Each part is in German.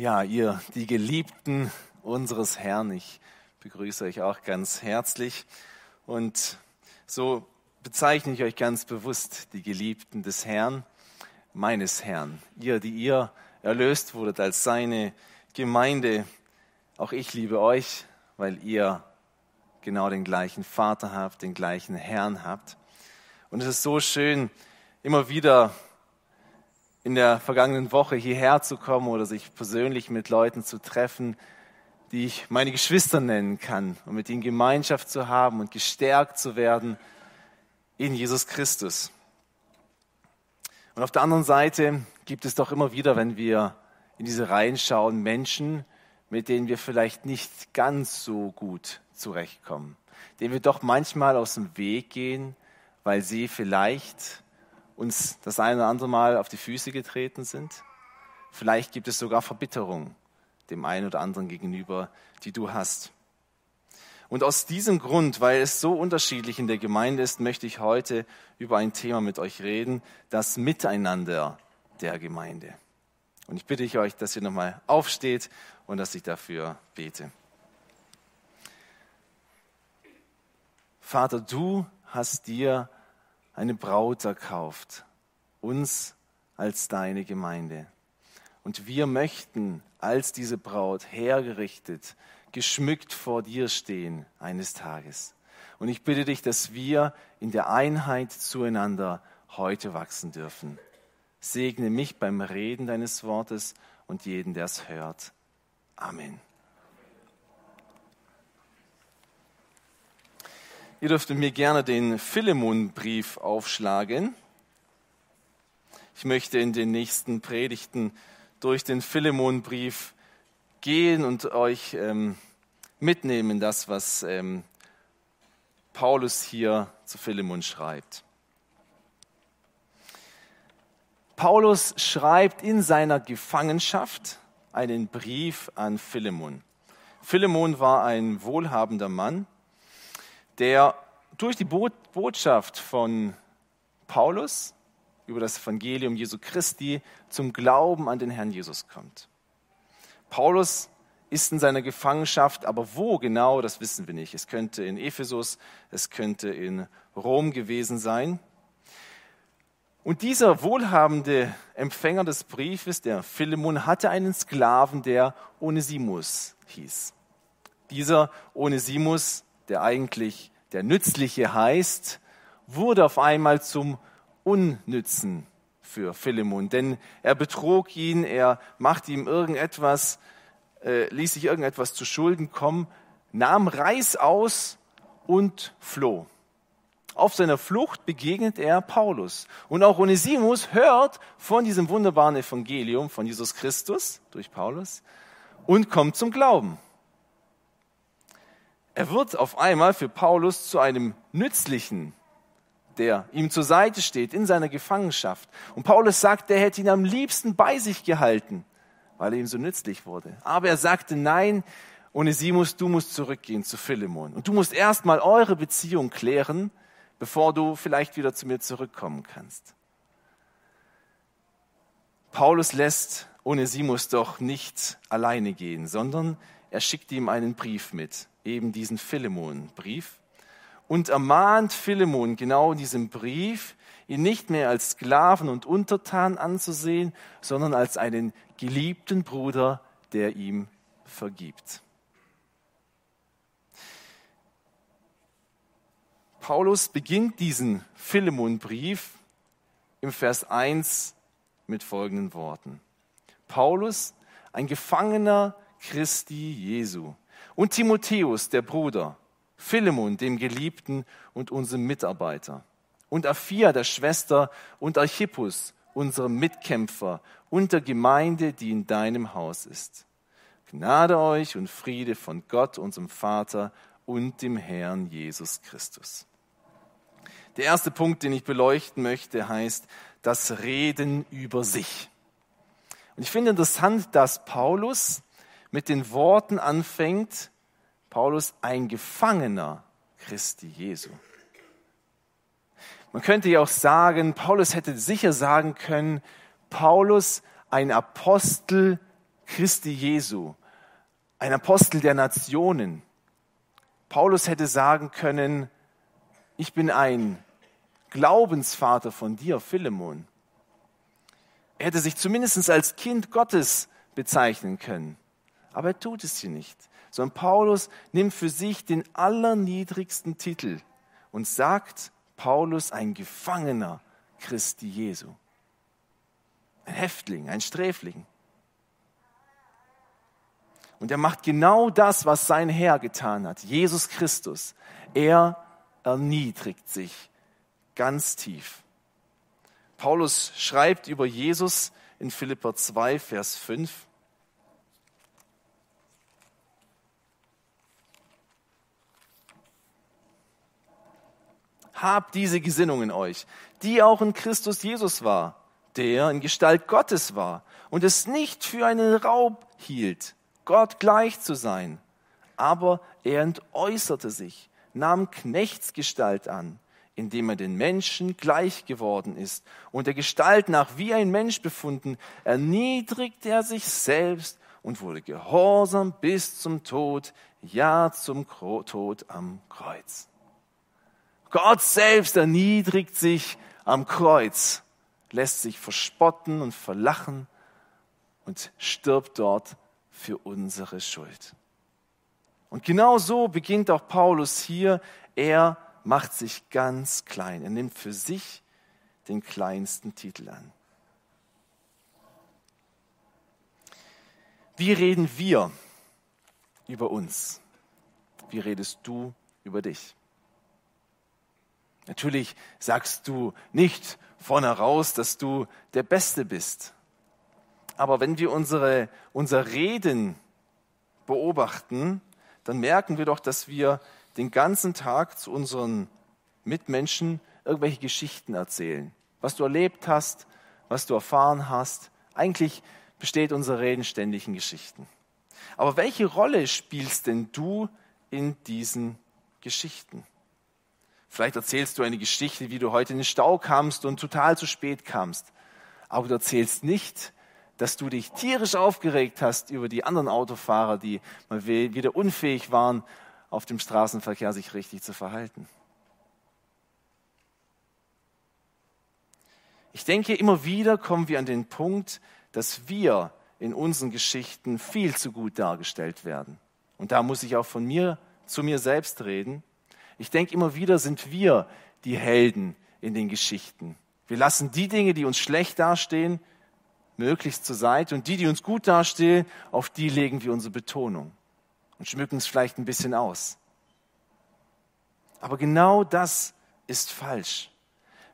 Ja, ihr, die Geliebten unseres Herrn, ich begrüße euch auch ganz herzlich. Und so bezeichne ich euch ganz bewusst die Geliebten des Herrn, meines Herrn. Ihr, die ihr erlöst wurdet als seine Gemeinde. Auch ich liebe euch, weil ihr genau den gleichen Vater habt, den gleichen Herrn habt. Und es ist so schön, immer wieder in der vergangenen Woche hierher zu kommen oder sich persönlich mit Leuten zu treffen, die ich meine Geschwister nennen kann und mit ihnen Gemeinschaft zu haben und gestärkt zu werden in Jesus Christus. Und auf der anderen Seite gibt es doch immer wieder, wenn wir in diese Reihen schauen, Menschen, mit denen wir vielleicht nicht ganz so gut zurechtkommen, denen wir doch manchmal aus dem Weg gehen, weil sie vielleicht uns das eine oder andere Mal auf die Füße getreten sind. Vielleicht gibt es sogar Verbitterung dem einen oder anderen gegenüber, die du hast. Und aus diesem Grund, weil es so unterschiedlich in der Gemeinde ist, möchte ich heute über ein Thema mit euch reden, das Miteinander der Gemeinde. Und ich bitte euch, dass ihr nochmal aufsteht und dass ich dafür bete. Vater, du hast dir eine Braut erkauft, uns als deine Gemeinde. Und wir möchten als diese Braut hergerichtet, geschmückt vor dir stehen eines Tages. Und ich bitte dich, dass wir in der Einheit zueinander heute wachsen dürfen. Segne mich beim Reden deines Wortes und jeden, der es hört. Amen. Ihr dürft mir gerne den Philemon-Brief aufschlagen. Ich möchte in den nächsten Predigten durch den Philemon-Brief gehen und euch ähm, mitnehmen, das, was ähm, Paulus hier zu Philemon schreibt. Paulus schreibt in seiner Gefangenschaft einen Brief an Philemon. Philemon war ein wohlhabender Mann, der durch die Botschaft von Paulus über das Evangelium Jesu Christi zum Glauben an den Herrn Jesus kommt. Paulus ist in seiner Gefangenschaft, aber wo genau, das wissen wir nicht. Es könnte in Ephesus, es könnte in Rom gewesen sein. Und dieser wohlhabende Empfänger des Briefes, der Philemon, hatte einen Sklaven, der Onesimus hieß. Dieser Onesimus der eigentlich der Nützliche heißt, wurde auf einmal zum Unnützen für Philemon, denn er betrog ihn, er machte ihm irgendetwas, äh, ließ sich irgendetwas zu Schulden kommen, nahm Reis aus und floh. Auf seiner Flucht begegnet er Paulus. Und auch Onesimus hört von diesem wunderbaren Evangelium von Jesus Christus durch Paulus und kommt zum Glauben. Er wird auf einmal für Paulus zu einem nützlichen, der ihm zur Seite steht in seiner Gefangenschaft. Und Paulus sagt, er hätte ihn am liebsten bei sich gehalten, weil er ihm so nützlich wurde. Aber er sagte, nein, Onesimus, du musst zurückgehen zu Philemon. Und du musst erstmal eure Beziehung klären, bevor du vielleicht wieder zu mir zurückkommen kannst. Paulus lässt Onesimus doch nicht alleine gehen, sondern er schickt ihm einen Brief mit eben diesen Philemon-Brief und ermahnt Philemon genau in diesem Brief, ihn nicht mehr als Sklaven und Untertan anzusehen, sondern als einen geliebten Bruder, der ihm vergibt. Paulus beginnt diesen Philemon-Brief im Vers 1 mit folgenden Worten. Paulus, ein Gefangener Christi Jesu, und Timotheus, der Bruder, Philemon, dem Geliebten und unserem Mitarbeiter, und Aphia, der Schwester, und Archippus, unserem Mitkämpfer, und der Gemeinde, die in deinem Haus ist. Gnade euch und Friede von Gott, unserem Vater und dem Herrn Jesus Christus. Der erste Punkt, den ich beleuchten möchte, heißt das Reden über sich. Und ich finde interessant, dass Paulus mit den Worten anfängt, Paulus ein Gefangener Christi Jesu. Man könnte ja auch sagen, Paulus hätte sicher sagen können, Paulus ein Apostel Christi Jesu, ein Apostel der Nationen. Paulus hätte sagen können, ich bin ein Glaubensvater von dir, Philemon. Er hätte sich zumindest als Kind Gottes bezeichnen können. Aber er tut es hier nicht. Sondern Paulus nimmt für sich den allerniedrigsten Titel und sagt, Paulus ein Gefangener Christi Jesu. Ein Häftling, ein Sträfling. Und er macht genau das, was sein Herr getan hat, Jesus Christus. Er erniedrigt sich ganz tief. Paulus schreibt über Jesus in Philipper 2, Vers 5. Habt diese Gesinnung in euch, die auch in Christus Jesus war, der in Gestalt Gottes war und es nicht für einen Raub hielt, Gott gleich zu sein. Aber er entäußerte sich, nahm Knechtsgestalt an, indem er den Menschen gleich geworden ist und der Gestalt nach wie ein Mensch befunden, erniedrigte er sich selbst und wurde gehorsam bis zum Tod, ja zum Tod am Kreuz. Gott selbst erniedrigt sich am Kreuz, lässt sich verspotten und verlachen und stirbt dort für unsere Schuld. Und genau so beginnt auch Paulus hier. Er macht sich ganz klein. Er nimmt für sich den kleinsten Titel an. Wie reden wir über uns? Wie redest du über dich? Natürlich sagst du nicht vornherein, dass du der Beste bist. Aber wenn wir unsere, unser Reden beobachten, dann merken wir doch, dass wir den ganzen Tag zu unseren Mitmenschen irgendwelche Geschichten erzählen. Was du erlebt hast, was du erfahren hast. Eigentlich besteht unser Reden ständig in Geschichten. Aber welche Rolle spielst denn du in diesen Geschichten? Vielleicht erzählst du eine Geschichte, wie du heute in den Stau kamst und total zu spät kamst. Aber du erzählst nicht, dass du dich tierisch aufgeregt hast über die anderen Autofahrer, die mal wieder unfähig waren, auf dem Straßenverkehr sich richtig zu verhalten. Ich denke, immer wieder kommen wir an den Punkt, dass wir in unseren Geschichten viel zu gut dargestellt werden. Und da muss ich auch von mir zu mir selbst reden. Ich denke, immer wieder sind wir die Helden in den Geschichten. Wir lassen die Dinge, die uns schlecht dastehen, möglichst zur Seite und die, die uns gut dastehen, auf die legen wir unsere Betonung und schmücken es vielleicht ein bisschen aus. Aber genau das ist falsch.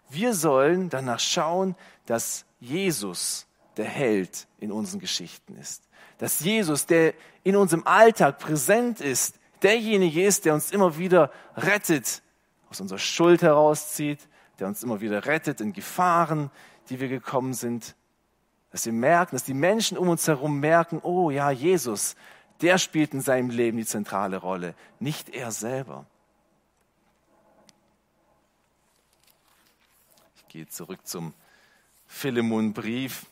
Wir sollen danach schauen, dass Jesus der Held in unseren Geschichten ist. Dass Jesus, der in unserem Alltag präsent ist, derjenige ist, der uns immer wieder rettet, aus unserer Schuld herauszieht, der uns immer wieder rettet in Gefahren, die wir gekommen sind. Dass wir merken, dass die Menschen um uns herum merken, oh ja, Jesus, der spielt in seinem Leben die zentrale Rolle, nicht er selber. Ich gehe zurück zum Philemon-Brief.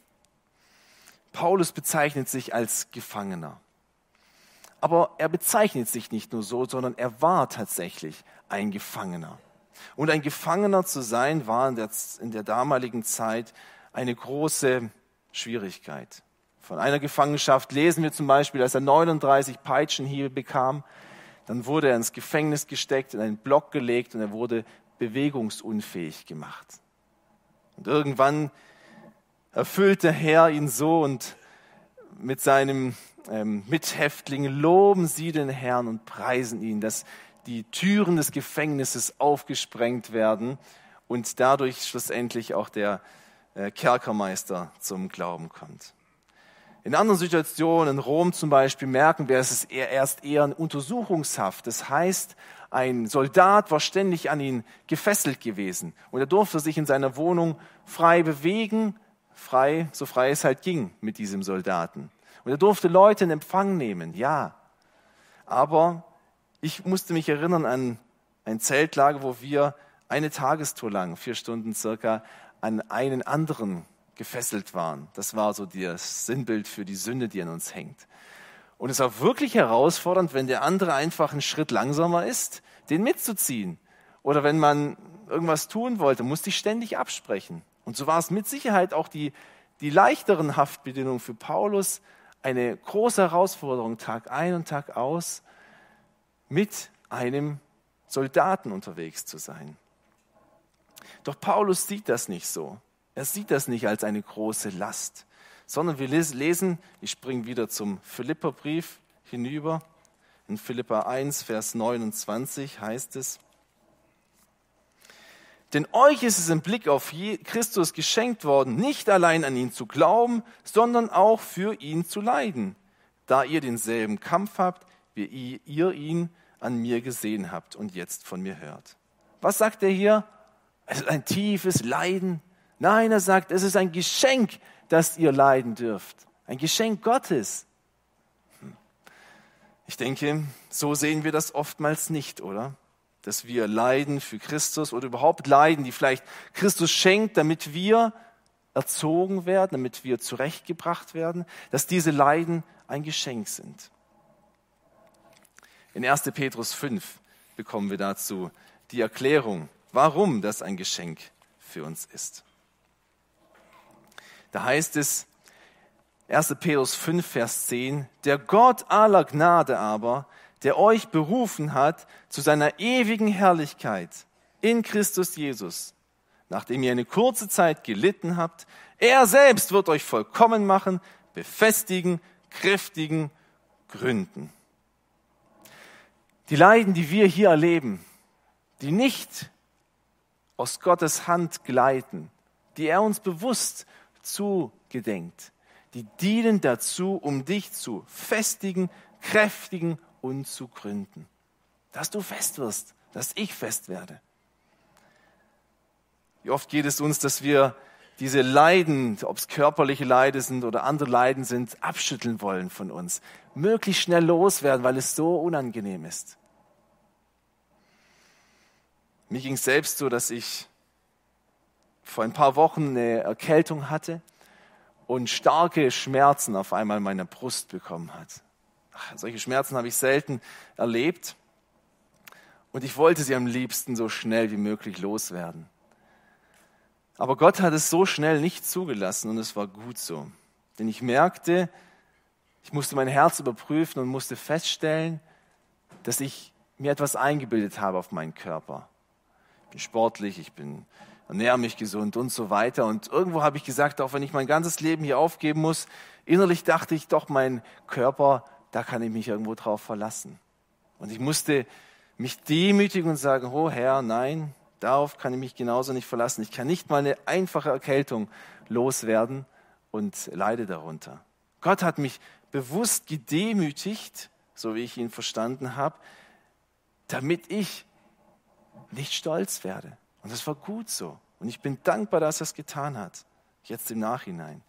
Paulus bezeichnet sich als Gefangener. Aber er bezeichnet sich nicht nur so, sondern er war tatsächlich ein Gefangener. Und ein Gefangener zu sein, war in der, in der damaligen Zeit eine große Schwierigkeit. Von einer Gefangenschaft lesen wir zum Beispiel, dass er 39 Peitschenhiebe bekam. Dann wurde er ins Gefängnis gesteckt, in einen Block gelegt und er wurde bewegungsunfähig gemacht. Und irgendwann erfüllt der Herr ihn so und mit seinem ähm, Mithäftling loben sie den Herrn und preisen ihn, dass die Türen des Gefängnisses aufgesprengt werden und dadurch schlussendlich auch der äh, Kerkermeister zum Glauben kommt. In anderen Situationen, in Rom zum Beispiel, merken wir, es ist erst eher ein Untersuchungshaft. Das heißt, ein Soldat war ständig an ihn gefesselt gewesen und er durfte sich in seiner Wohnung frei bewegen, frei, so frei es halt ging mit diesem Soldaten. Und er durfte Leute in Empfang nehmen, ja. Aber ich musste mich erinnern an ein Zeltlager, wo wir eine Tagestour lang, vier Stunden circa, an einen anderen gefesselt waren. Das war so das Sinnbild für die Sünde, die an uns hängt. Und es war wirklich herausfordernd, wenn der andere einfach einen Schritt langsamer ist, den mitzuziehen. Oder wenn man irgendwas tun wollte, musste ich ständig absprechen. Und so war es mit Sicherheit auch die, die leichteren Haftbedingungen für Paulus eine große Herausforderung, Tag ein und Tag aus, mit einem Soldaten unterwegs zu sein. Doch Paulus sieht das nicht so. Er sieht das nicht als eine große Last, sondern wir lesen, ich springe wieder zum Philipperbrief hinüber, in Philippa 1, Vers 29 heißt es, denn euch ist es im Blick auf Christus geschenkt worden, nicht allein an ihn zu glauben, sondern auch für ihn zu leiden, da ihr denselben Kampf habt, wie ihr ihn an mir gesehen habt und jetzt von mir hört. Was sagt er hier? Es ist ein tiefes Leiden. Nein, er sagt, es ist ein Geschenk, dass ihr leiden dürft. Ein Geschenk Gottes. Hm. Ich denke, so sehen wir das oftmals nicht, oder? Dass wir leiden für Christus oder überhaupt leiden, die vielleicht Christus schenkt, damit wir erzogen werden, damit wir zurechtgebracht werden, dass diese Leiden ein Geschenk sind. In 1. Petrus 5 bekommen wir dazu die Erklärung, warum das ein Geschenk für uns ist. Da heißt es, 1. Petrus 5, Vers 10, der Gott aller Gnade aber, der euch berufen hat zu seiner ewigen Herrlichkeit in Christus Jesus, nachdem ihr eine kurze Zeit gelitten habt, er selbst wird euch vollkommen machen, befestigen, kräftigen, gründen. Die Leiden, die wir hier erleben, die nicht aus Gottes Hand gleiten, die er uns bewusst zugedenkt, die dienen dazu, um dich zu festigen, kräftigen und zu gründen. Dass du fest wirst, dass ich fest werde. Wie oft geht es uns, dass wir diese Leiden, ob es körperliche Leiden sind oder andere Leiden sind, abschütteln wollen von uns. Möglichst schnell loswerden, weil es so unangenehm ist. Mir ging es selbst so, dass ich vor ein paar Wochen eine Erkältung hatte und starke Schmerzen auf einmal meine Brust bekommen hat. Solche Schmerzen habe ich selten erlebt und ich wollte sie am liebsten so schnell wie möglich loswerden. Aber Gott hat es so schnell nicht zugelassen und es war gut so. Denn ich merkte, ich musste mein Herz überprüfen und musste feststellen, dass ich mir etwas eingebildet habe auf meinen Körper bin sportlich, ich bin, ernähre mich gesund und so weiter. Und irgendwo habe ich gesagt, auch wenn ich mein ganzes Leben hier aufgeben muss, innerlich dachte ich doch, mein Körper, da kann ich mich irgendwo drauf verlassen. Und ich musste mich demütigen und sagen, oh Herr, nein, darauf kann ich mich genauso nicht verlassen. Ich kann nicht mal eine einfache Erkältung loswerden und leide darunter. Gott hat mich bewusst gedemütigt, so wie ich ihn verstanden habe, damit ich nicht stolz werde. Und das war gut so. Und ich bin dankbar, dass er es getan hat. Jetzt im Nachhinein.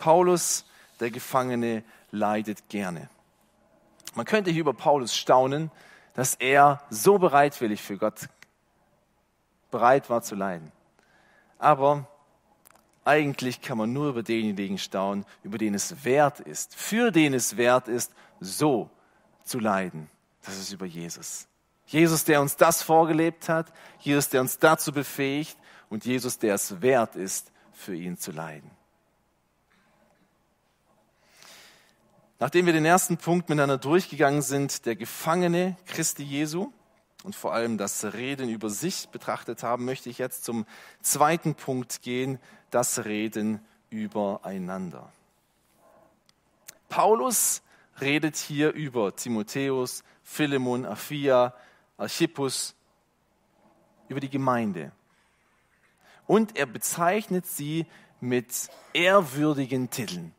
Paulus, der Gefangene, leidet gerne. Man könnte hier über Paulus staunen, dass er so bereitwillig für Gott bereit war zu leiden. Aber eigentlich kann man nur über denjenigen staunen, über den es wert ist, für den es wert ist, so zu leiden. Das ist über Jesus. Jesus, der uns das vorgelebt hat, Jesus, der uns dazu befähigt und Jesus, der es wert ist, für ihn zu leiden. Nachdem wir den ersten Punkt miteinander durchgegangen sind, der Gefangene Christi Jesu und vor allem das Reden über sich betrachtet haben, möchte ich jetzt zum zweiten Punkt gehen, das Reden übereinander. Paulus redet hier über Timotheus, Philemon, Aphia, Archippus, über die Gemeinde. Und er bezeichnet sie mit ehrwürdigen Titeln.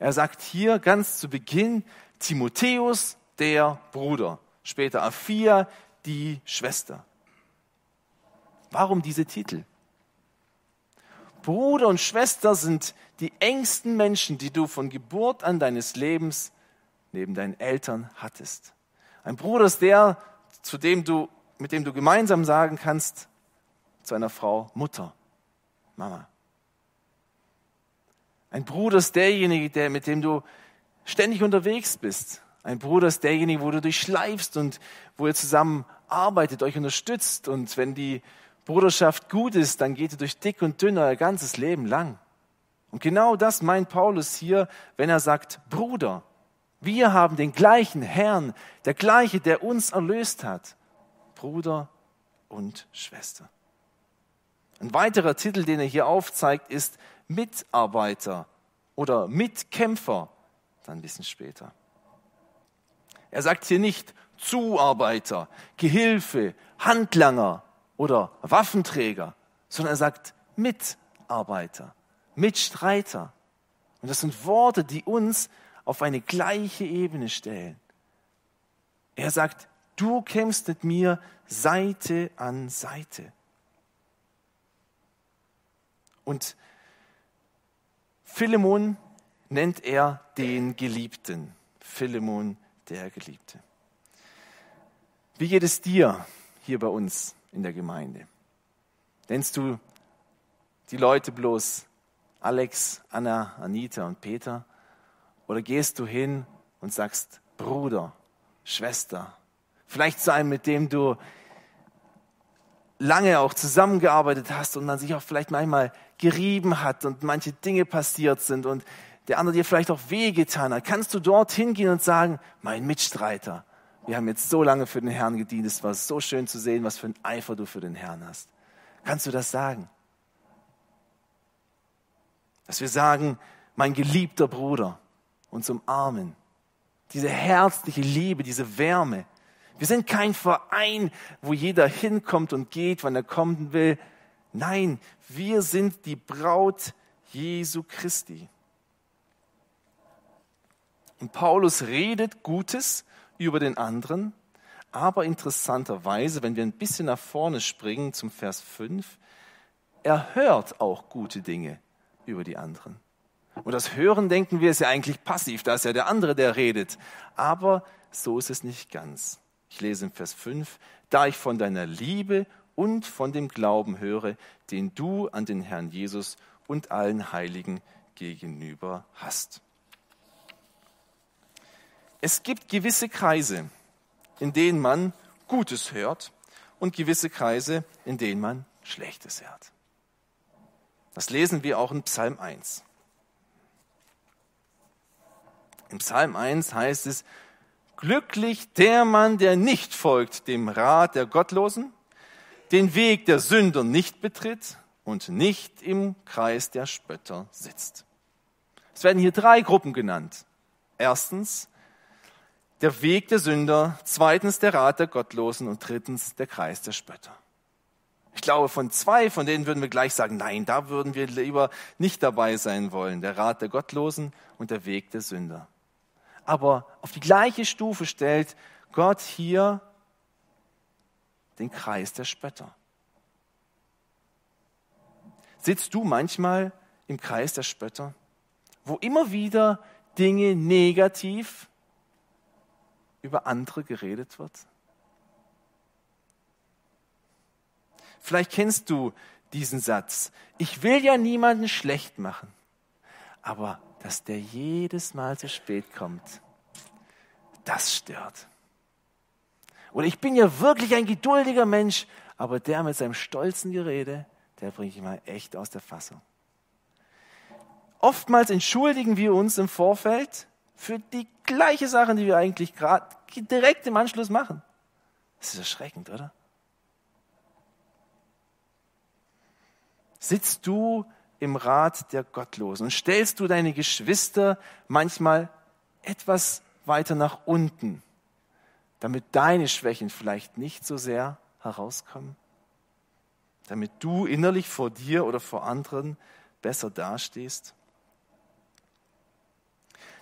Er sagt hier ganz zu Beginn Timotheus, der Bruder, später Aphia, die Schwester. Warum diese Titel? Bruder und Schwester sind die engsten Menschen, die du von Geburt an deines Lebens neben deinen Eltern hattest. Ein Bruder ist der, zu dem du, mit dem du gemeinsam sagen kannst, zu einer Frau Mutter, Mama. Ein Bruder ist derjenige, der, mit dem du ständig unterwegs bist. Ein Bruder ist derjenige, wo du durchschleifst und wo ihr zusammen arbeitet, euch unterstützt. Und wenn die Bruderschaft gut ist, dann geht ihr durch dick und dünn euer ganzes Leben lang. Und genau das meint Paulus hier, wenn er sagt, Bruder, wir haben den gleichen Herrn, der gleiche, der uns erlöst hat. Bruder und Schwester. Ein weiterer Titel, den er hier aufzeigt, ist Mitarbeiter oder Mitkämpfer, dann ein bisschen später. Er sagt hier nicht Zuarbeiter, Gehilfe, Handlanger oder Waffenträger, sondern er sagt Mitarbeiter, Mitstreiter. Und das sind Worte, die uns auf eine gleiche Ebene stellen. Er sagt, du kämpfst mit mir Seite an Seite. Und Philemon nennt er den Geliebten. Philemon, der Geliebte. Wie geht es dir hier bei uns in der Gemeinde? Nennst du die Leute bloß Alex, Anna, Anita und Peter? Oder gehst du hin und sagst, Bruder, Schwester, vielleicht zu einem, mit dem du lange auch zusammengearbeitet hast und man sich auch vielleicht manchmal gerieben hat und manche Dinge passiert sind und der andere dir vielleicht auch wehgetan hat, kannst du dort hingehen und sagen, mein Mitstreiter, wir haben jetzt so lange für den Herrn gedient, es war so schön zu sehen, was für ein Eifer du für den Herrn hast. Kannst du das sagen? Dass wir sagen, mein geliebter Bruder, uns umarmen. Diese herzliche Liebe, diese Wärme. Wir sind kein Verein, wo jeder hinkommt und geht, wann er kommen will. Nein, wir sind die Braut Jesu Christi. Und Paulus redet Gutes über den anderen, aber interessanterweise, wenn wir ein bisschen nach vorne springen zum Vers 5, er hört auch gute Dinge über die anderen. Und das Hören, denken wir, ist ja eigentlich passiv, da ist ja der andere, der redet. Aber so ist es nicht ganz. Ich lese im Vers 5, da ich von deiner Liebe und von dem Glauben höre, den du an den Herrn Jesus und allen Heiligen gegenüber hast. Es gibt gewisse Kreise, in denen man Gutes hört und gewisse Kreise, in denen man Schlechtes hört. Das lesen wir auch in Psalm 1. Im Psalm 1 heißt es, Glücklich der Mann, der nicht folgt dem Rat der Gottlosen, den Weg der Sünder nicht betritt und nicht im Kreis der Spötter sitzt. Es werden hier drei Gruppen genannt. Erstens der Weg der Sünder, zweitens der Rat der Gottlosen und drittens der Kreis der Spötter. Ich glaube, von zwei, von denen würden wir gleich sagen, nein, da würden wir lieber nicht dabei sein wollen. Der Rat der Gottlosen und der Weg der Sünder aber auf die gleiche Stufe stellt Gott hier den Kreis der Spötter. Sitzt du manchmal im Kreis der Spötter, wo immer wieder Dinge negativ über andere geredet wird? Vielleicht kennst du diesen Satz. Ich will ja niemanden schlecht machen, aber dass der jedes Mal zu spät kommt, das stört. Oder ich bin ja wirklich ein geduldiger Mensch, aber der mit seinem stolzen Gerede, der bringt mich mal echt aus der Fassung. Oftmals entschuldigen wir uns im Vorfeld für die gleiche Sache, die wir eigentlich gerade direkt im Anschluss machen. Das ist erschreckend, oder? Sitzt du im Rat der Gottlosen und stellst du deine Geschwister manchmal etwas weiter nach unten, damit deine Schwächen vielleicht nicht so sehr herauskommen, damit du innerlich vor dir oder vor anderen besser dastehst.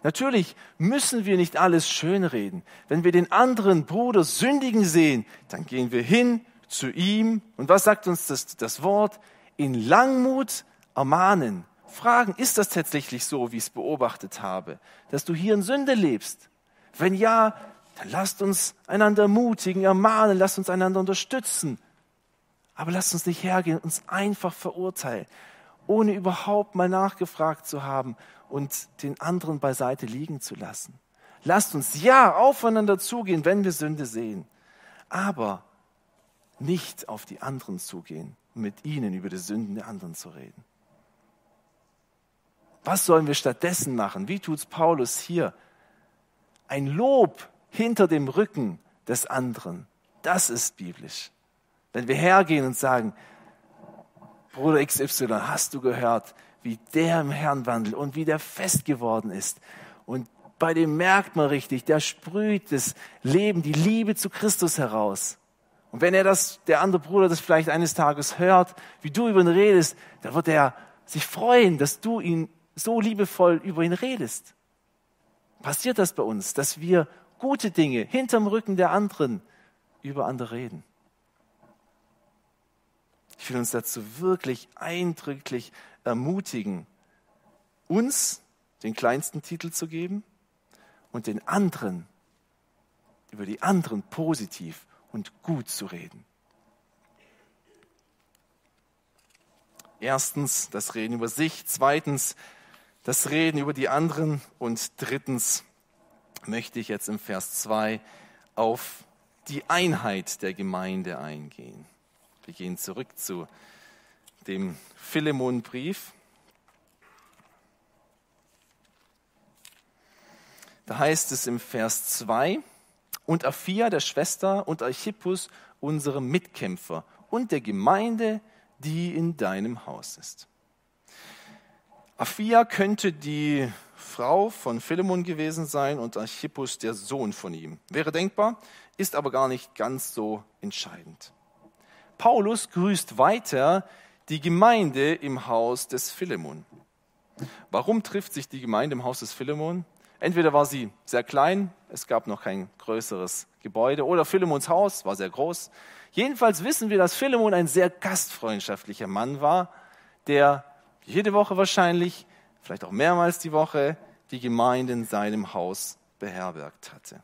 Natürlich müssen wir nicht alles schönreden. Wenn wir den anderen Bruder sündigen sehen, dann gehen wir hin zu ihm. Und was sagt uns das, das Wort? In Langmut ermahnen, fragen, ist das tatsächlich so, wie ich es beobachtet habe, dass du hier in Sünde lebst? Wenn ja, dann lasst uns einander ermutigen, ermahnen, lasst uns einander unterstützen. Aber lasst uns nicht hergehen uns einfach verurteilen, ohne überhaupt mal nachgefragt zu haben und den anderen beiseite liegen zu lassen. Lasst uns ja aufeinander zugehen, wenn wir Sünde sehen, aber nicht auf die anderen zugehen und mit ihnen über die Sünden der anderen zu reden. Was sollen wir stattdessen machen? Wie tut es Paulus hier? Ein Lob hinter dem Rücken des anderen. Das ist biblisch. Wenn wir hergehen und sagen, Bruder XY, hast du gehört, wie der im Herrn wandelt und wie der fest geworden ist. Und bei dem merkt man richtig, der sprüht das Leben, die Liebe zu Christus heraus. Und wenn er das, der andere Bruder das vielleicht eines Tages hört, wie du über ihn redest, dann wird er sich freuen, dass du ihn so liebevoll über ihn redest. Passiert das bei uns, dass wir gute Dinge hinterm Rücken der anderen über andere reden? Ich will uns dazu wirklich eindrücklich ermutigen, uns den kleinsten Titel zu geben und den anderen, über die anderen positiv und gut zu reden. Erstens das Reden über sich, zweitens das Reden über die anderen und drittens möchte ich jetzt im Vers 2 auf die Einheit der Gemeinde eingehen. Wir gehen zurück zu dem Philemonbrief. Da heißt es im Vers 2, und Aphia, der Schwester, und Archippus, unsere Mitkämpfer, und der Gemeinde, die in deinem Haus ist. Aphia könnte die Frau von Philemon gewesen sein und Archippus der Sohn von ihm. Wäre denkbar, ist aber gar nicht ganz so entscheidend. Paulus grüßt weiter die Gemeinde im Haus des Philemon. Warum trifft sich die Gemeinde im Haus des Philemon? Entweder war sie sehr klein, es gab noch kein größeres Gebäude, oder Philemons Haus war sehr groß. Jedenfalls wissen wir, dass Philemon ein sehr gastfreundschaftlicher Mann war, der jede Woche wahrscheinlich, vielleicht auch mehrmals die Woche, die Gemeinde in seinem Haus beherbergt hatte.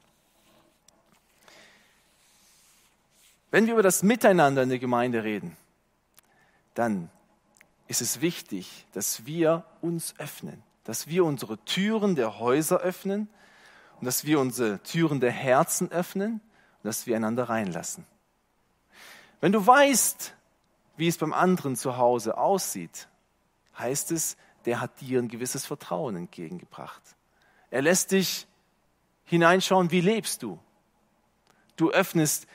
Wenn wir über das Miteinander in der Gemeinde reden, dann ist es wichtig, dass wir uns öffnen, dass wir unsere Türen der Häuser öffnen und dass wir unsere Türen der Herzen öffnen und dass wir einander reinlassen. Wenn du weißt, wie es beim anderen zu Hause aussieht, heißt es, der hat dir ein gewisses Vertrauen entgegengebracht. Er lässt dich hineinschauen, wie lebst du. Du öffnest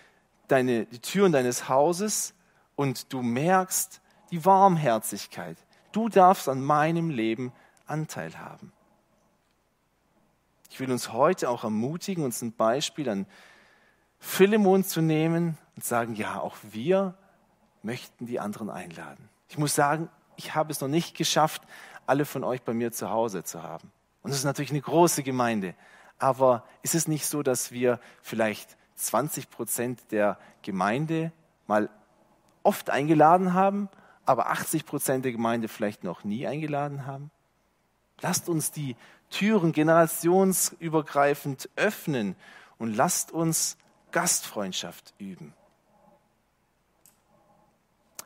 deine, die Türen deines Hauses und du merkst die Warmherzigkeit. Du darfst an meinem Leben Anteil haben. Ich will uns heute auch ermutigen, uns ein Beispiel an Philemon zu nehmen und sagen, ja, auch wir möchten die anderen einladen. Ich muss sagen, ich habe es noch nicht geschafft, alle von euch bei mir zu Hause zu haben. Und es ist natürlich eine große Gemeinde. Aber ist es nicht so, dass wir vielleicht 20 Prozent der Gemeinde mal oft eingeladen haben, aber 80 Prozent der Gemeinde vielleicht noch nie eingeladen haben? Lasst uns die Türen generationsübergreifend öffnen und lasst uns Gastfreundschaft üben.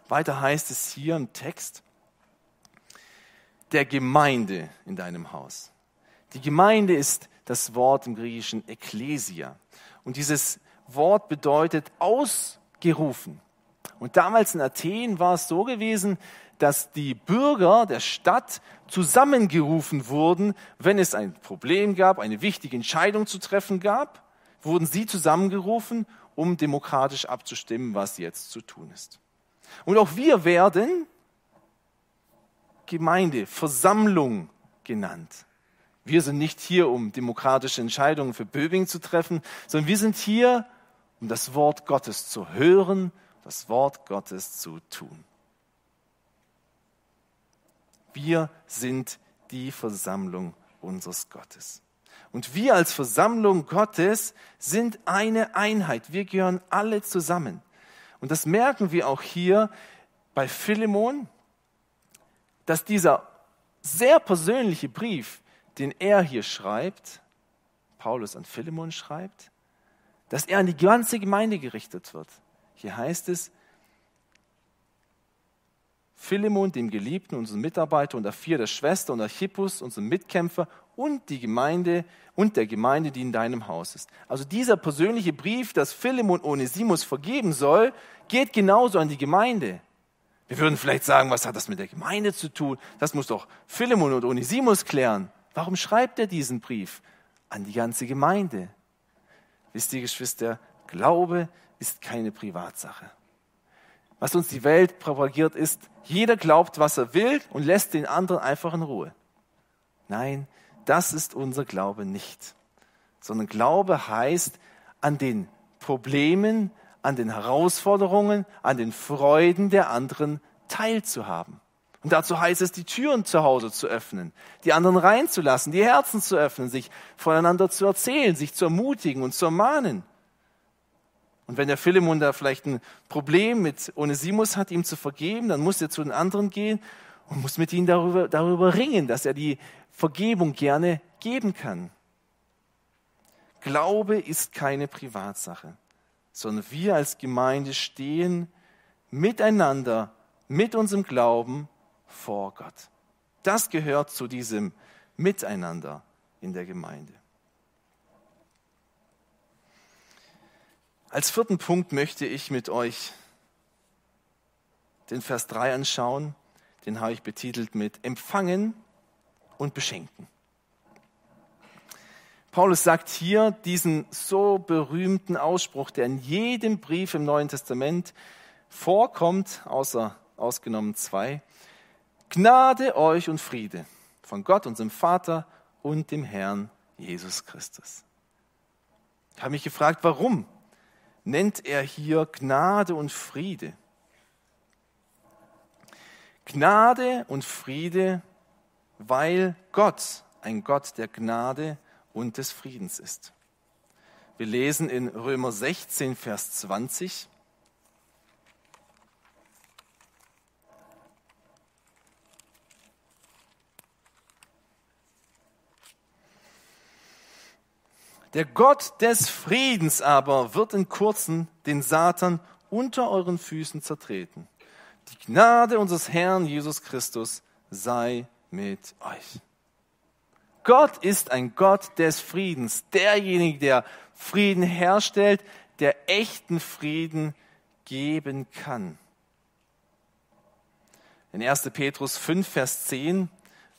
Weiter heißt es hier im Text, der Gemeinde in deinem Haus. Die Gemeinde ist das Wort im Griechischen Ekklesia. Und dieses Wort bedeutet ausgerufen. Und damals in Athen war es so gewesen, dass die Bürger der Stadt zusammengerufen wurden, wenn es ein Problem gab, eine wichtige Entscheidung zu treffen gab, wurden sie zusammengerufen, um demokratisch abzustimmen, was jetzt zu tun ist. Und auch wir werden Gemeinde, Versammlung genannt. Wir sind nicht hier, um demokratische Entscheidungen für Böbing zu treffen, sondern wir sind hier, um das Wort Gottes zu hören, das Wort Gottes zu tun. Wir sind die Versammlung unseres Gottes. Und wir als Versammlung Gottes sind eine Einheit. Wir gehören alle zusammen. Und das merken wir auch hier bei Philemon, dass dieser sehr persönliche Brief, den er hier schreibt, Paulus an Philemon schreibt, dass er an die ganze Gemeinde gerichtet wird. Hier heißt es, Philemon, dem Geliebten, unseren Mitarbeiter, und Aphia, der Schwester, und Archippus, unseren Mitkämpfer, und die Gemeinde und der Gemeinde, die in deinem Haus ist. Also dieser persönliche Brief, dass Philemon Onesimus vergeben soll, geht genauso an die Gemeinde. Wir würden vielleicht sagen, was hat das mit der Gemeinde zu tun? Das muss doch Philemon und Onesimus klären. Warum schreibt er diesen Brief an die ganze Gemeinde? Wisst ihr, Geschwister, Glaube ist keine Privatsache. Was uns die Welt propagiert, ist, jeder glaubt, was er will und lässt den anderen einfach in Ruhe. Nein, das ist unser Glaube nicht. Sondern Glaube heißt, an den Problemen, an den Herausforderungen, an den Freuden der anderen teilzuhaben. Und dazu heißt es, die Türen zu Hause zu öffnen, die anderen reinzulassen, die Herzen zu öffnen, sich voneinander zu erzählen, sich zu ermutigen und zu ermahnen. Und wenn der Philemon da vielleicht ein Problem mit Onesimus hat, ihm zu vergeben, dann muss er zu den anderen gehen und muss mit ihnen darüber, darüber ringen, dass er die Vergebung gerne geben kann. Glaube ist keine Privatsache, sondern wir als Gemeinde stehen miteinander, mit unserem Glauben vor Gott. Das gehört zu diesem Miteinander in der Gemeinde. Als vierten Punkt möchte ich mit euch den Vers 3 anschauen. Den habe ich betitelt mit Empfangen und Beschenken. Paulus sagt hier diesen so berühmten Ausspruch, der in jedem Brief im Neuen Testament vorkommt, außer ausgenommen zwei. Gnade euch und Friede von Gott, unserem Vater und dem Herrn Jesus Christus. Ich habe mich gefragt, warum nennt er hier Gnade und Friede? Gnade und Friede weil Gott ein Gott der Gnade und des Friedens ist. Wir lesen in Römer 16, Vers 20. Der Gott des Friedens aber wird in kurzem den Satan unter euren Füßen zertreten. Die Gnade unseres Herrn Jesus Christus sei mit euch. Gott ist ein Gott des Friedens, derjenige, der Frieden herstellt, der echten Frieden geben kann. In 1. Petrus 5, Vers 10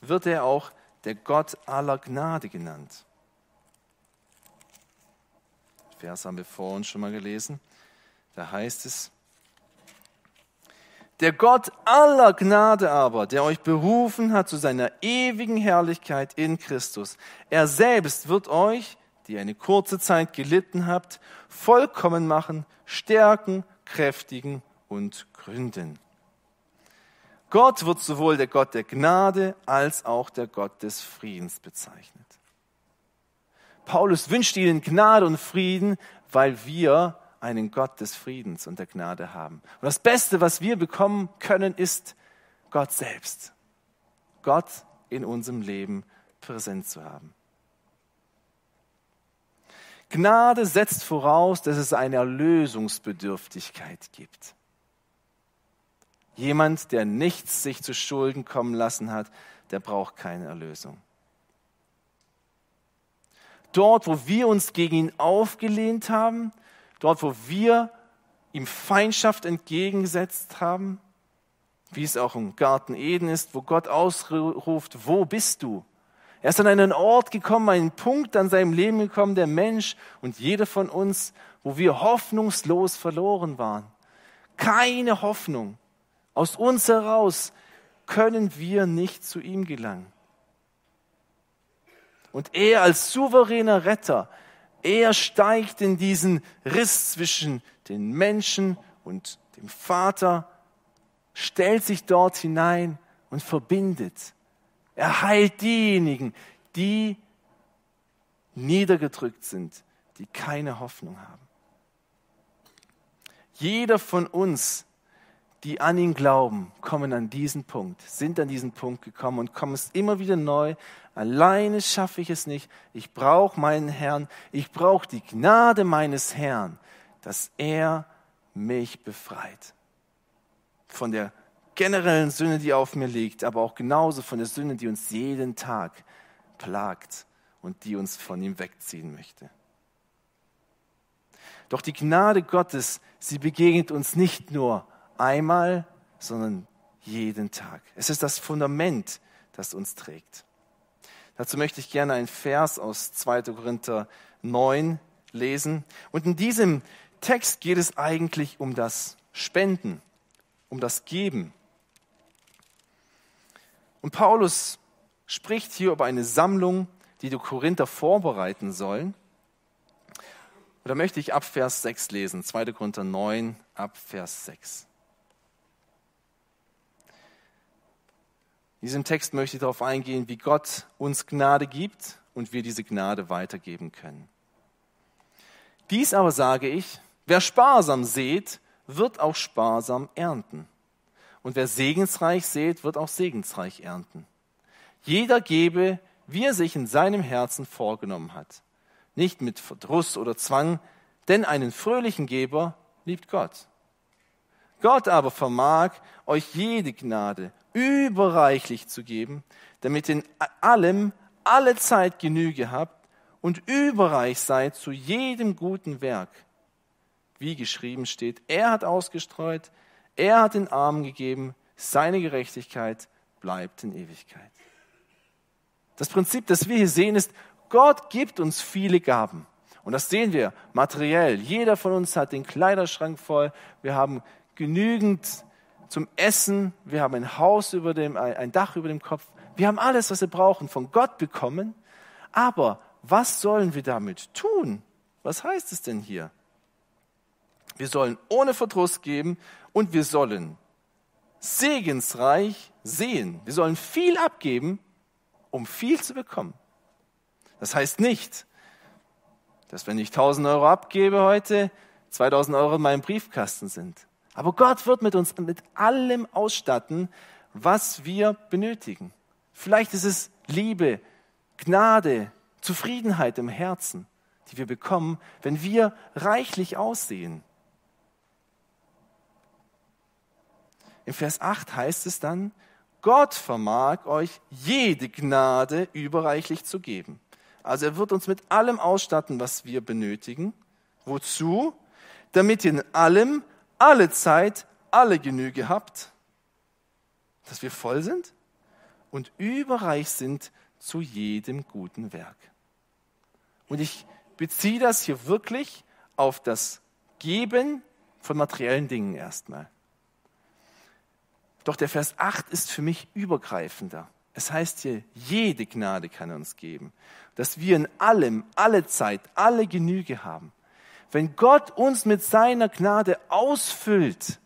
wird er auch der Gott aller Gnade genannt. Vers haben wir vor uns schon mal gelesen. Da heißt es, der Gott aller Gnade aber, der euch berufen hat zu seiner ewigen Herrlichkeit in Christus, er selbst wird euch, die eine kurze Zeit gelitten habt, vollkommen machen, stärken, kräftigen und gründen. Gott wird sowohl der Gott der Gnade als auch der Gott des Friedens bezeichnet. Paulus wünscht ihnen Gnade und Frieden, weil wir einen Gott des Friedens und der Gnade haben. Und das Beste, was wir bekommen können, ist Gott selbst. Gott in unserem Leben präsent zu haben. Gnade setzt voraus, dass es eine Erlösungsbedürftigkeit gibt. Jemand, der nichts sich zu Schulden kommen lassen hat, der braucht keine Erlösung. Dort, wo wir uns gegen ihn aufgelehnt haben, dort wo wir ihm Feindschaft entgegengesetzt haben, wie es auch im Garten Eden ist, wo Gott ausruft, wo bist du? Er ist an einen Ort gekommen, einen Punkt an seinem Leben gekommen, der Mensch und jeder von uns, wo wir hoffnungslos verloren waren. Keine Hoffnung. Aus uns heraus können wir nicht zu ihm gelangen. Und er als souveräner Retter, er steigt in diesen Riss zwischen den Menschen und dem Vater, stellt sich dort hinein und verbindet. Er heilt diejenigen, die niedergedrückt sind, die keine Hoffnung haben. Jeder von uns, die an ihn glauben, kommen an diesen Punkt, sind an diesen Punkt gekommen und kommen es immer wieder neu Alleine schaffe ich es nicht. Ich brauche meinen Herrn. Ich brauche die Gnade meines Herrn, dass er mich befreit. Von der generellen Sünde, die auf mir liegt, aber auch genauso von der Sünde, die uns jeden Tag plagt und die uns von ihm wegziehen möchte. Doch die Gnade Gottes, sie begegnet uns nicht nur einmal, sondern jeden Tag. Es ist das Fundament, das uns trägt. Dazu möchte ich gerne einen Vers aus 2. Korinther 9 lesen. Und in diesem Text geht es eigentlich um das Spenden, um das Geben. Und Paulus spricht hier über eine Sammlung, die die Korinther vorbereiten sollen. Und da möchte ich ab Vers 6 lesen, 2. Korinther 9, ab Vers 6. In diesem Text möchte ich darauf eingehen, wie Gott uns Gnade gibt und wir diese Gnade weitergeben können. Dies aber sage ich, wer sparsam sät, wird auch sparsam ernten. Und wer segensreich sät, wird auch segensreich ernten. Jeder gebe, wie er sich in seinem Herzen vorgenommen hat. Nicht mit Verdruss oder Zwang, denn einen fröhlichen Geber liebt Gott. Gott aber vermag euch jede Gnade überreichlich zu geben, damit in allem alle Zeit Genüge habt und überreich seid zu jedem guten Werk. Wie geschrieben steht, er hat ausgestreut, er hat den Armen gegeben, seine Gerechtigkeit bleibt in Ewigkeit. Das Prinzip, das wir hier sehen, ist, Gott gibt uns viele Gaben. Und das sehen wir materiell. Jeder von uns hat den Kleiderschrank voll. Wir haben genügend zum Essen, wir haben ein Haus über dem, ein Dach über dem Kopf. Wir haben alles, was wir brauchen, von Gott bekommen. Aber was sollen wir damit tun? Was heißt es denn hier? Wir sollen ohne Verdruss geben und wir sollen segensreich sehen. Wir sollen viel abgeben, um viel zu bekommen. Das heißt nicht, dass wenn ich 1000 Euro abgebe heute, 2000 Euro in meinem Briefkasten sind. Aber Gott wird mit uns mit allem ausstatten, was wir benötigen. Vielleicht ist es Liebe, Gnade, Zufriedenheit im Herzen, die wir bekommen, wenn wir reichlich aussehen. Im Vers 8 heißt es dann, Gott vermag euch jede Gnade überreichlich zu geben. Also er wird uns mit allem ausstatten, was wir benötigen. Wozu? Damit ihr in allem alle Zeit, alle Genüge habt, dass wir voll sind und überreich sind zu jedem guten Werk. Und ich beziehe das hier wirklich auf das Geben von materiellen Dingen erstmal. Doch der Vers 8 ist für mich übergreifender. Es heißt hier, jede Gnade kann er uns geben, dass wir in allem, alle Zeit, alle Genüge haben. Wenn Gott uns mit seiner Gnade ausfüllt,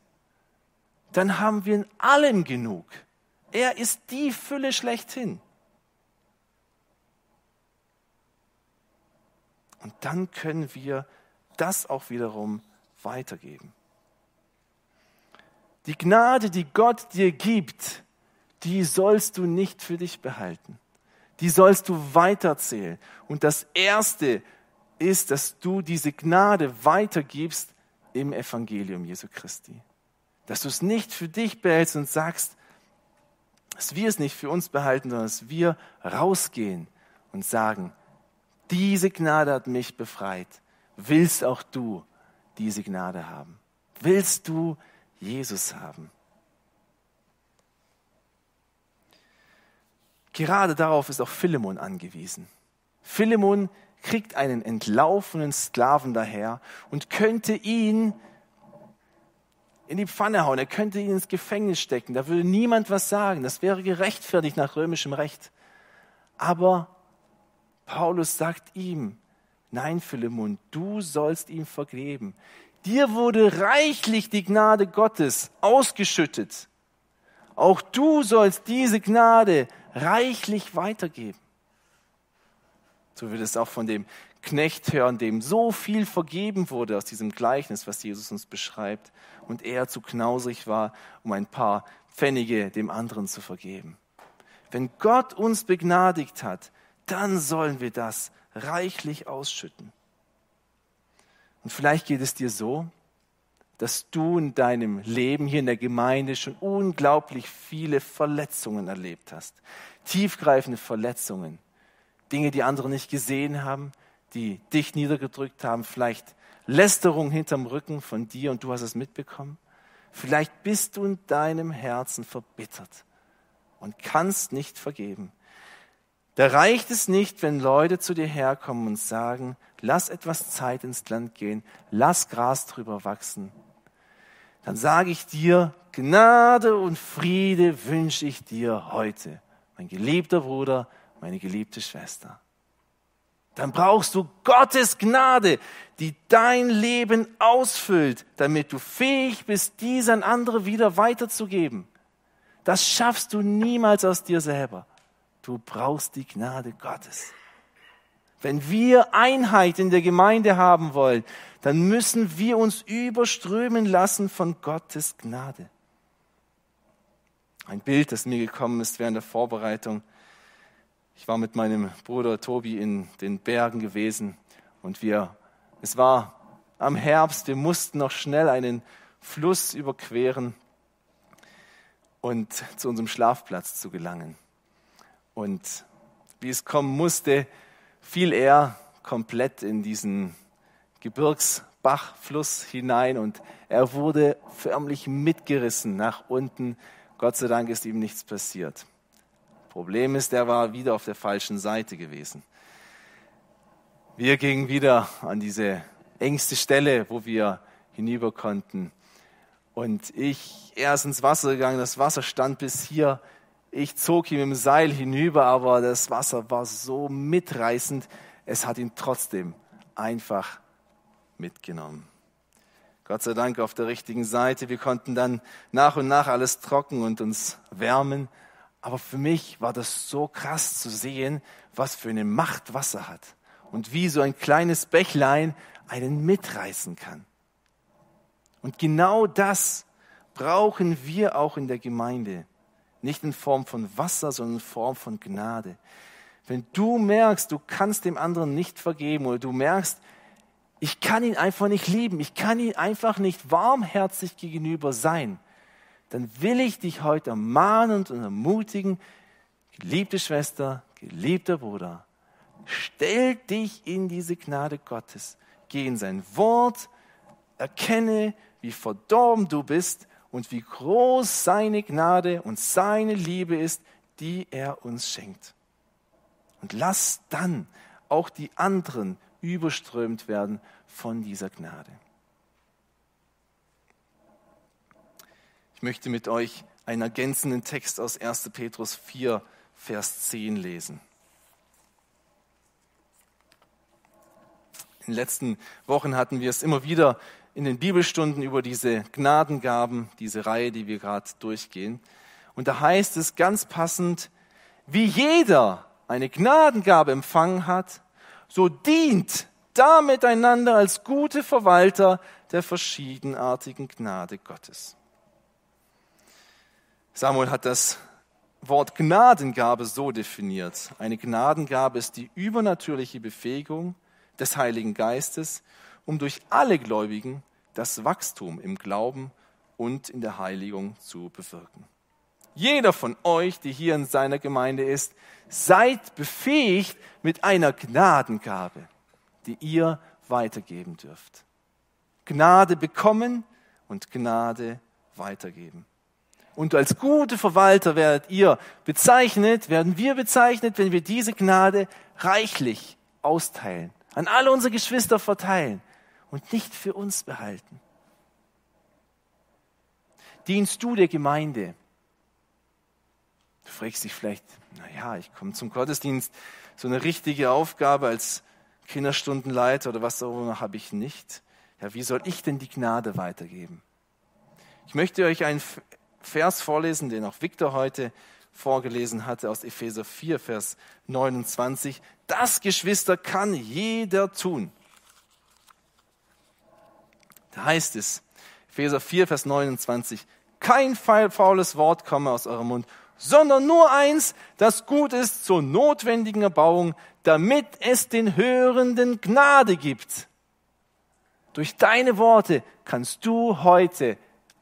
dann haben wir in allem genug. Er ist die Fülle schlechthin. Und dann können wir das auch wiederum weitergeben. Die Gnade, die Gott dir gibt, die sollst du nicht für dich behalten. Die sollst du weiterzählen. Und das Erste, ist, dass du diese Gnade weitergibst im Evangelium Jesu Christi. Dass du es nicht für dich behältst und sagst, dass wir es nicht für uns behalten, sondern dass wir rausgehen und sagen, diese Gnade hat mich befreit. Willst auch du diese Gnade haben? Willst du Jesus haben? Gerade darauf ist auch Philemon angewiesen. Philemon kriegt einen entlaufenen Sklaven daher und könnte ihn in die Pfanne hauen, er könnte ihn ins Gefängnis stecken, da würde niemand was sagen, das wäre gerechtfertigt nach römischem Recht. Aber Paulus sagt ihm, nein Philemon, du sollst ihm vergeben. Dir wurde reichlich die Gnade Gottes ausgeschüttet. Auch du sollst diese Gnade reichlich weitergeben. So wird es auch von dem Knecht hören, dem so viel vergeben wurde aus diesem Gleichnis, was Jesus uns beschreibt, und er zu knausrig war, um ein paar Pfennige dem anderen zu vergeben. Wenn Gott uns begnadigt hat, dann sollen wir das reichlich ausschütten. Und vielleicht geht es dir so, dass du in deinem Leben hier in der Gemeinde schon unglaublich viele Verletzungen erlebt hast. Tiefgreifende Verletzungen. Dinge, die andere nicht gesehen haben, die dich niedergedrückt haben, vielleicht Lästerung hinterm Rücken von dir und du hast es mitbekommen. Vielleicht bist du in deinem Herzen verbittert und kannst nicht vergeben. Da reicht es nicht, wenn Leute zu dir herkommen und sagen, lass etwas Zeit ins Land gehen, lass Gras drüber wachsen. Dann sage ich dir, Gnade und Friede wünsche ich dir heute, mein geliebter Bruder, meine geliebte Schwester dann brauchst du Gottes Gnade, die dein Leben ausfüllt, damit du fähig bist, dies an andere wieder weiterzugeben. Das schaffst du niemals aus dir selber. Du brauchst die Gnade Gottes. Wenn wir Einheit in der Gemeinde haben wollen, dann müssen wir uns überströmen lassen von Gottes Gnade. Ein Bild, das mir gekommen ist während der Vorbereitung, ich war mit meinem Bruder Tobi in den Bergen gewesen und wir, es war am Herbst, wir mussten noch schnell einen Fluss überqueren und zu unserem Schlafplatz zu gelangen. Und wie es kommen musste, fiel er komplett in diesen Gebirgsbachfluss hinein und er wurde förmlich mitgerissen nach unten. Gott sei Dank ist ihm nichts passiert. Problem ist, der war wieder auf der falschen Seite gewesen. Wir gingen wieder an diese engste Stelle, wo wir hinüber konnten. Und ich, er ist ins Wasser gegangen, das Wasser stand bis hier. Ich zog ihm im Seil hinüber, aber das Wasser war so mitreißend, es hat ihn trotzdem einfach mitgenommen. Gott sei Dank auf der richtigen Seite. Wir konnten dann nach und nach alles trocken und uns wärmen. Aber für mich war das so krass zu sehen, was für eine Macht Wasser hat und wie so ein kleines Bächlein einen mitreißen kann. Und genau das brauchen wir auch in der Gemeinde. Nicht in Form von Wasser, sondern in Form von Gnade. Wenn du merkst, du kannst dem anderen nicht vergeben oder du merkst, ich kann ihn einfach nicht lieben, ich kann ihn einfach nicht warmherzig gegenüber sein, dann will ich dich heute ermahnen und ermutigen, geliebte Schwester, geliebter Bruder, stell dich in diese Gnade Gottes. Geh in sein Wort, erkenne, wie verdorben du bist und wie groß seine Gnade und seine Liebe ist, die er uns schenkt. Und lass dann auch die anderen überströmt werden von dieser Gnade. Ich möchte mit euch einen ergänzenden Text aus 1. Petrus 4, Vers 10 lesen. In den letzten Wochen hatten wir es immer wieder in den Bibelstunden über diese Gnadengaben, diese Reihe, die wir gerade durchgehen. Und da heißt es ganz passend, wie jeder eine Gnadengabe empfangen hat, so dient damit einander als gute Verwalter der verschiedenartigen Gnade Gottes. Samuel hat das Wort Gnadengabe so definiert. Eine Gnadengabe ist die übernatürliche Befähigung des Heiligen Geistes, um durch alle Gläubigen das Wachstum im Glauben und in der Heiligung zu bewirken. Jeder von euch, die hier in seiner Gemeinde ist, seid befähigt mit einer Gnadengabe, die ihr weitergeben dürft. Gnade bekommen und Gnade weitergeben. Und als gute Verwalter werdet ihr bezeichnet, werden wir bezeichnet, wenn wir diese Gnade reichlich austeilen, an alle unsere Geschwister verteilen und nicht für uns behalten. Dienst du der Gemeinde? Du fragst dich vielleicht, naja, ich komme zum Gottesdienst, so eine richtige Aufgabe als Kinderstundenleiter oder was auch immer habe ich nicht. Ja, wie soll ich denn die Gnade weitergeben? Ich möchte euch ein Vers vorlesen, den auch Victor heute vorgelesen hatte aus Epheser 4, Vers 29. Das, Geschwister, kann jeder tun. Da heißt es, Epheser 4, Vers 29, kein faules Wort komme aus eurem Mund, sondern nur eins, das gut ist zur notwendigen Erbauung, damit es den Hörenden Gnade gibt. Durch deine Worte kannst du heute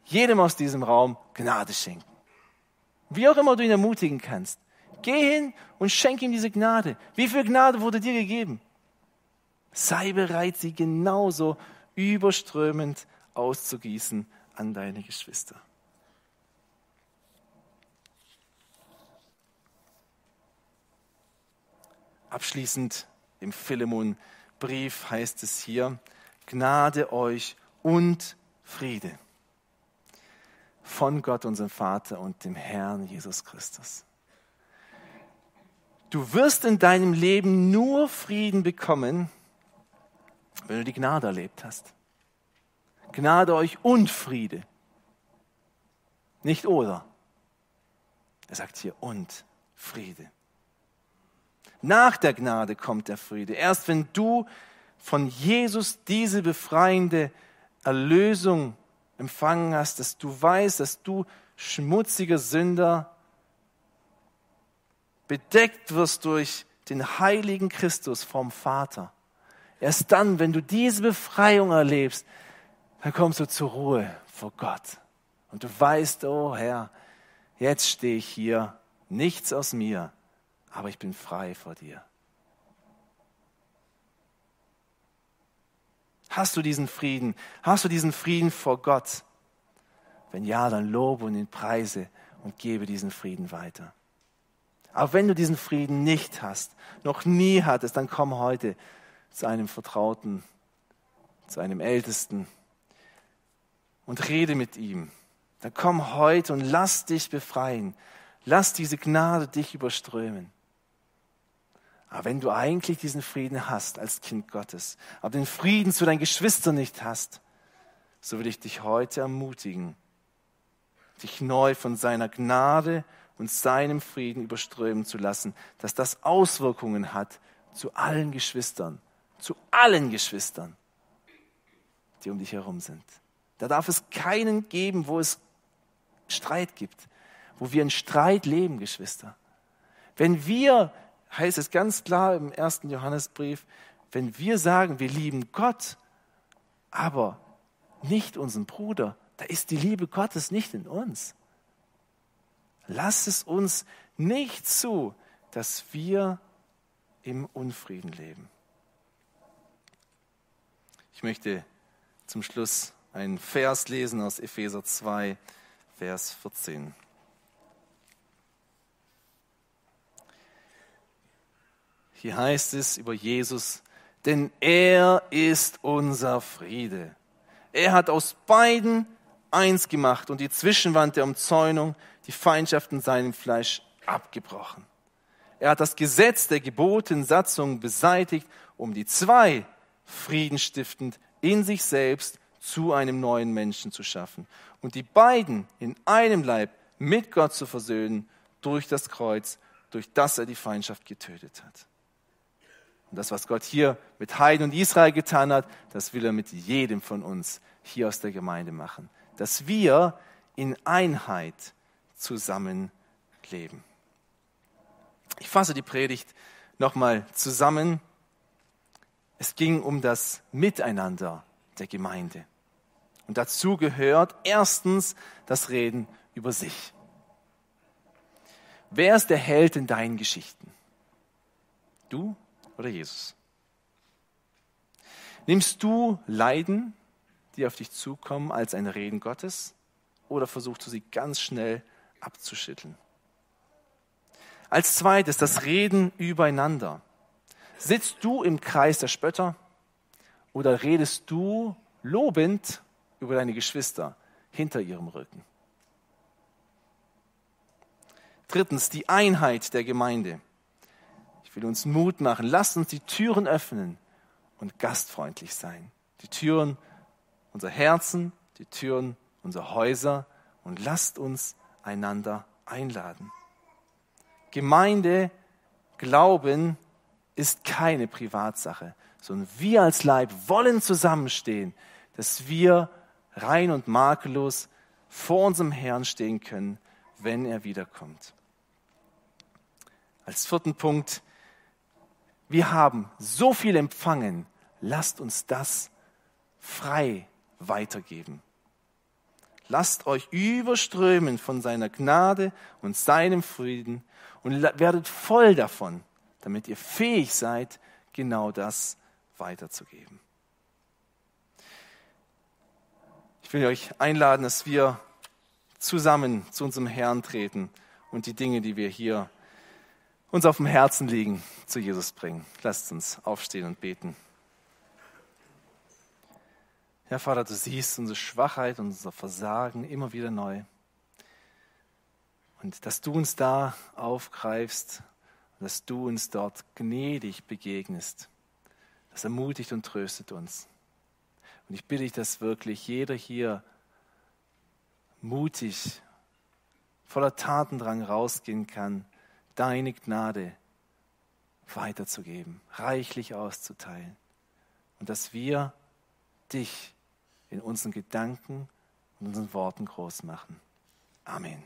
jedem aus diesem Raum Gnade schenken. Wie auch immer du ihn ermutigen kannst. Geh hin und schenk ihm diese Gnade. Wie viel Gnade wurde dir gegeben? Sei bereit, sie genauso überströmend auszugießen an deine Geschwister. Abschließend im Philemon-Brief heißt es hier, Gnade euch und Friede von Gott, unserem Vater und dem Herrn Jesus Christus. Du wirst in deinem Leben nur Frieden bekommen, wenn du die Gnade erlebt hast. Gnade euch und Friede. Nicht oder. Er sagt hier und Friede. Nach der Gnade kommt der Friede. Erst wenn du von Jesus diese befreiende Erlösung empfangen hast, dass du weißt, dass du schmutziger Sünder bedeckt wirst durch den heiligen Christus vom Vater. Erst dann, wenn du diese Befreiung erlebst, dann kommst du zur Ruhe vor Gott. Und du weißt, oh Herr, jetzt stehe ich hier, nichts aus mir, aber ich bin frei vor dir. Hast du diesen Frieden? Hast du diesen Frieden vor Gott? Wenn ja, dann lobe und ihn preise und gebe diesen Frieden weiter. Aber wenn du diesen Frieden nicht hast, noch nie hattest, dann komm heute zu einem Vertrauten, zu einem Ältesten und rede mit ihm. Dann komm heute und lass dich befreien. Lass diese Gnade dich überströmen. Aber wenn du eigentlich diesen Frieden hast als Kind Gottes, aber den Frieden zu deinen Geschwistern nicht hast, so will ich dich heute ermutigen, dich neu von seiner Gnade und seinem Frieden überströmen zu lassen, dass das Auswirkungen hat zu allen Geschwistern, zu allen Geschwistern, die um dich herum sind. Da darf es keinen geben, wo es Streit gibt, wo wir in Streit leben, Geschwister. Wenn wir heißt es ganz klar im ersten Johannesbrief, wenn wir sagen, wir lieben Gott, aber nicht unseren Bruder, da ist die Liebe Gottes nicht in uns. Lass es uns nicht zu, dass wir im Unfrieden leben. Ich möchte zum Schluss einen Vers lesen aus Epheser 2, Vers 14. Hier heißt es über Jesus, denn er ist unser Friede. Er hat aus beiden eins gemacht und die Zwischenwand der Umzäunung, die Feindschaft in seinem Fleisch abgebrochen. Er hat das Gesetz der Gebote und Satzungen beseitigt, um die zwei friedenstiftend in sich selbst zu einem neuen Menschen zu schaffen und die beiden in einem Leib mit Gott zu versöhnen durch das Kreuz, durch das er die Feindschaft getötet hat. Und das, was Gott hier mit Heiden und Israel getan hat, das will er mit jedem von uns hier aus der Gemeinde machen. Dass wir in Einheit zusammen leben. Ich fasse die Predigt nochmal zusammen. Es ging um das Miteinander der Gemeinde. Und dazu gehört erstens das Reden über sich. Wer ist der Held in deinen Geschichten? Du oder Jesus? Nimmst du Leiden, die auf dich zukommen, als ein Reden Gottes oder versuchst du sie ganz schnell abzuschütteln? Als zweites das Reden übereinander. Sitzt du im Kreis der Spötter oder redest du lobend über deine Geschwister hinter ihrem Rücken? Drittens die Einheit der Gemeinde will uns Mut machen. Lasst uns die Türen öffnen und gastfreundlich sein. Die Türen unserer Herzen, die Türen unserer Häuser und lasst uns einander einladen. Gemeinde, Glauben ist keine Privatsache, sondern wir als Leib wollen zusammenstehen, dass wir rein und makellos vor unserem Herrn stehen können, wenn er wiederkommt. Als vierten Punkt, wir haben so viel empfangen, lasst uns das frei weitergeben. Lasst euch überströmen von seiner Gnade und seinem Frieden und werdet voll davon, damit ihr fähig seid, genau das weiterzugeben. Ich will euch einladen, dass wir zusammen zu unserem Herrn treten und die Dinge, die wir hier uns auf dem Herzen liegen, zu Jesus bringen. Lasst uns aufstehen und beten. Herr Vater, du siehst unsere Schwachheit unser Versagen immer wieder neu. Und dass du uns da aufgreifst, dass du uns dort gnädig begegnest, das ermutigt und tröstet uns. Und ich bitte dich, dass wirklich jeder hier mutig, voller Tatendrang rausgehen kann, deine Gnade weiterzugeben, reichlich auszuteilen. Und dass wir dich in unseren Gedanken und unseren Worten groß machen. Amen.